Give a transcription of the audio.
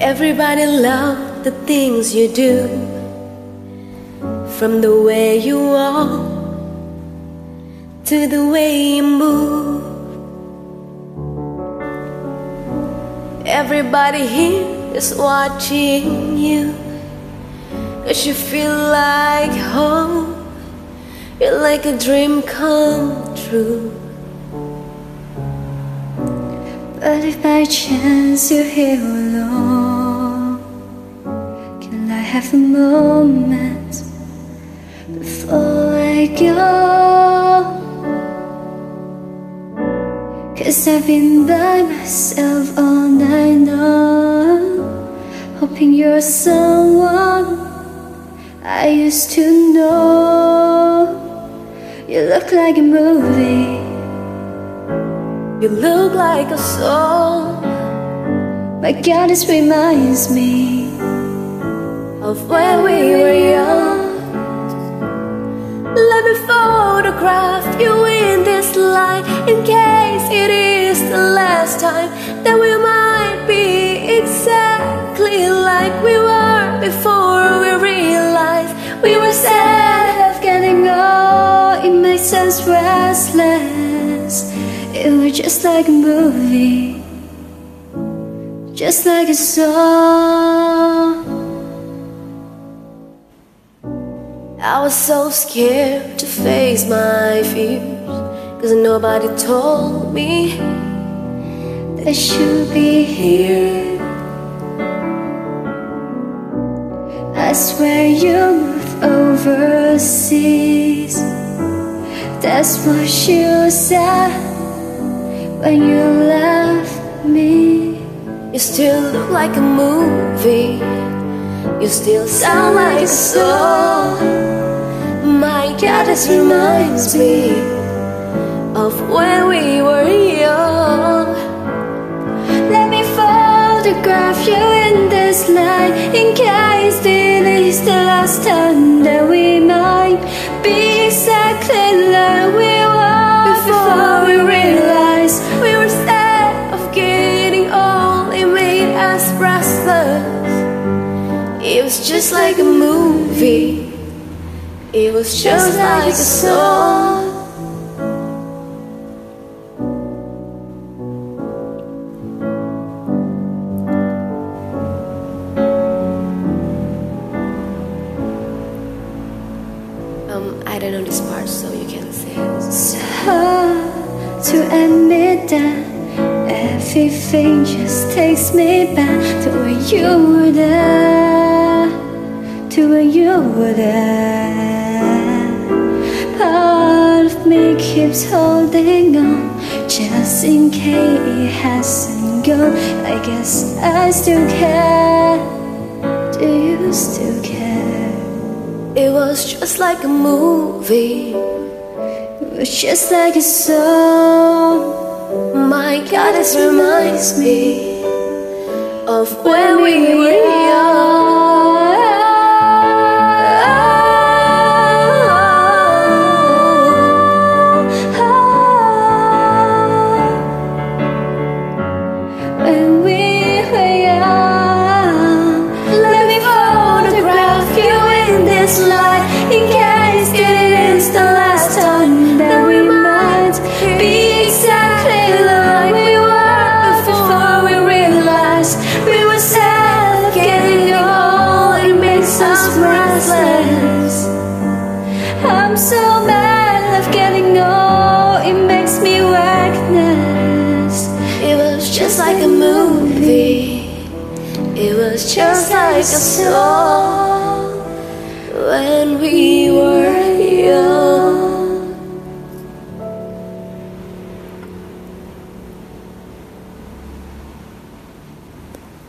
Everybody love the things you do. From the way you walk To the way you move. Everybody here is watching you. Cause you feel like home. You're like a dream come true. But if by chance you're here alone have a moment before I go? Cause I've been by myself all night long Hoping you're someone I used to know. You look like a movie. You look like a song. My God, this reminds me Of when we were young. Let me photograph you in this light In case it is the last time That we might be exactly like we were Before we realized we were sad of getting old. It makes us restless. It was just like a movie Just like a song I was so scared to face my fears Cause nobody told me That should be here. I swear you moved overseas. That's what you said When you left me. You still look like a movie. You still sound like a song My God, this reminds me Of when we were young. Let me photograph you in this light In case this is the last time that we might Be exactly like we were Before we realized we were sad of getting old. It made us restless. It was just like a movie It was just like a song Um, I don't know this part, so you can say it. It's hard to admit that Everything just takes me back To when you were there To when you were there keeps holding on Just in case it hasn't gone I guess I still care Do you still care? It was just like a movie. It was just like a song My God, this reminds me of when we were young. Us restless. I'm so mad of getting old It makes me reckless It was just like a movie. It was just like a song when we were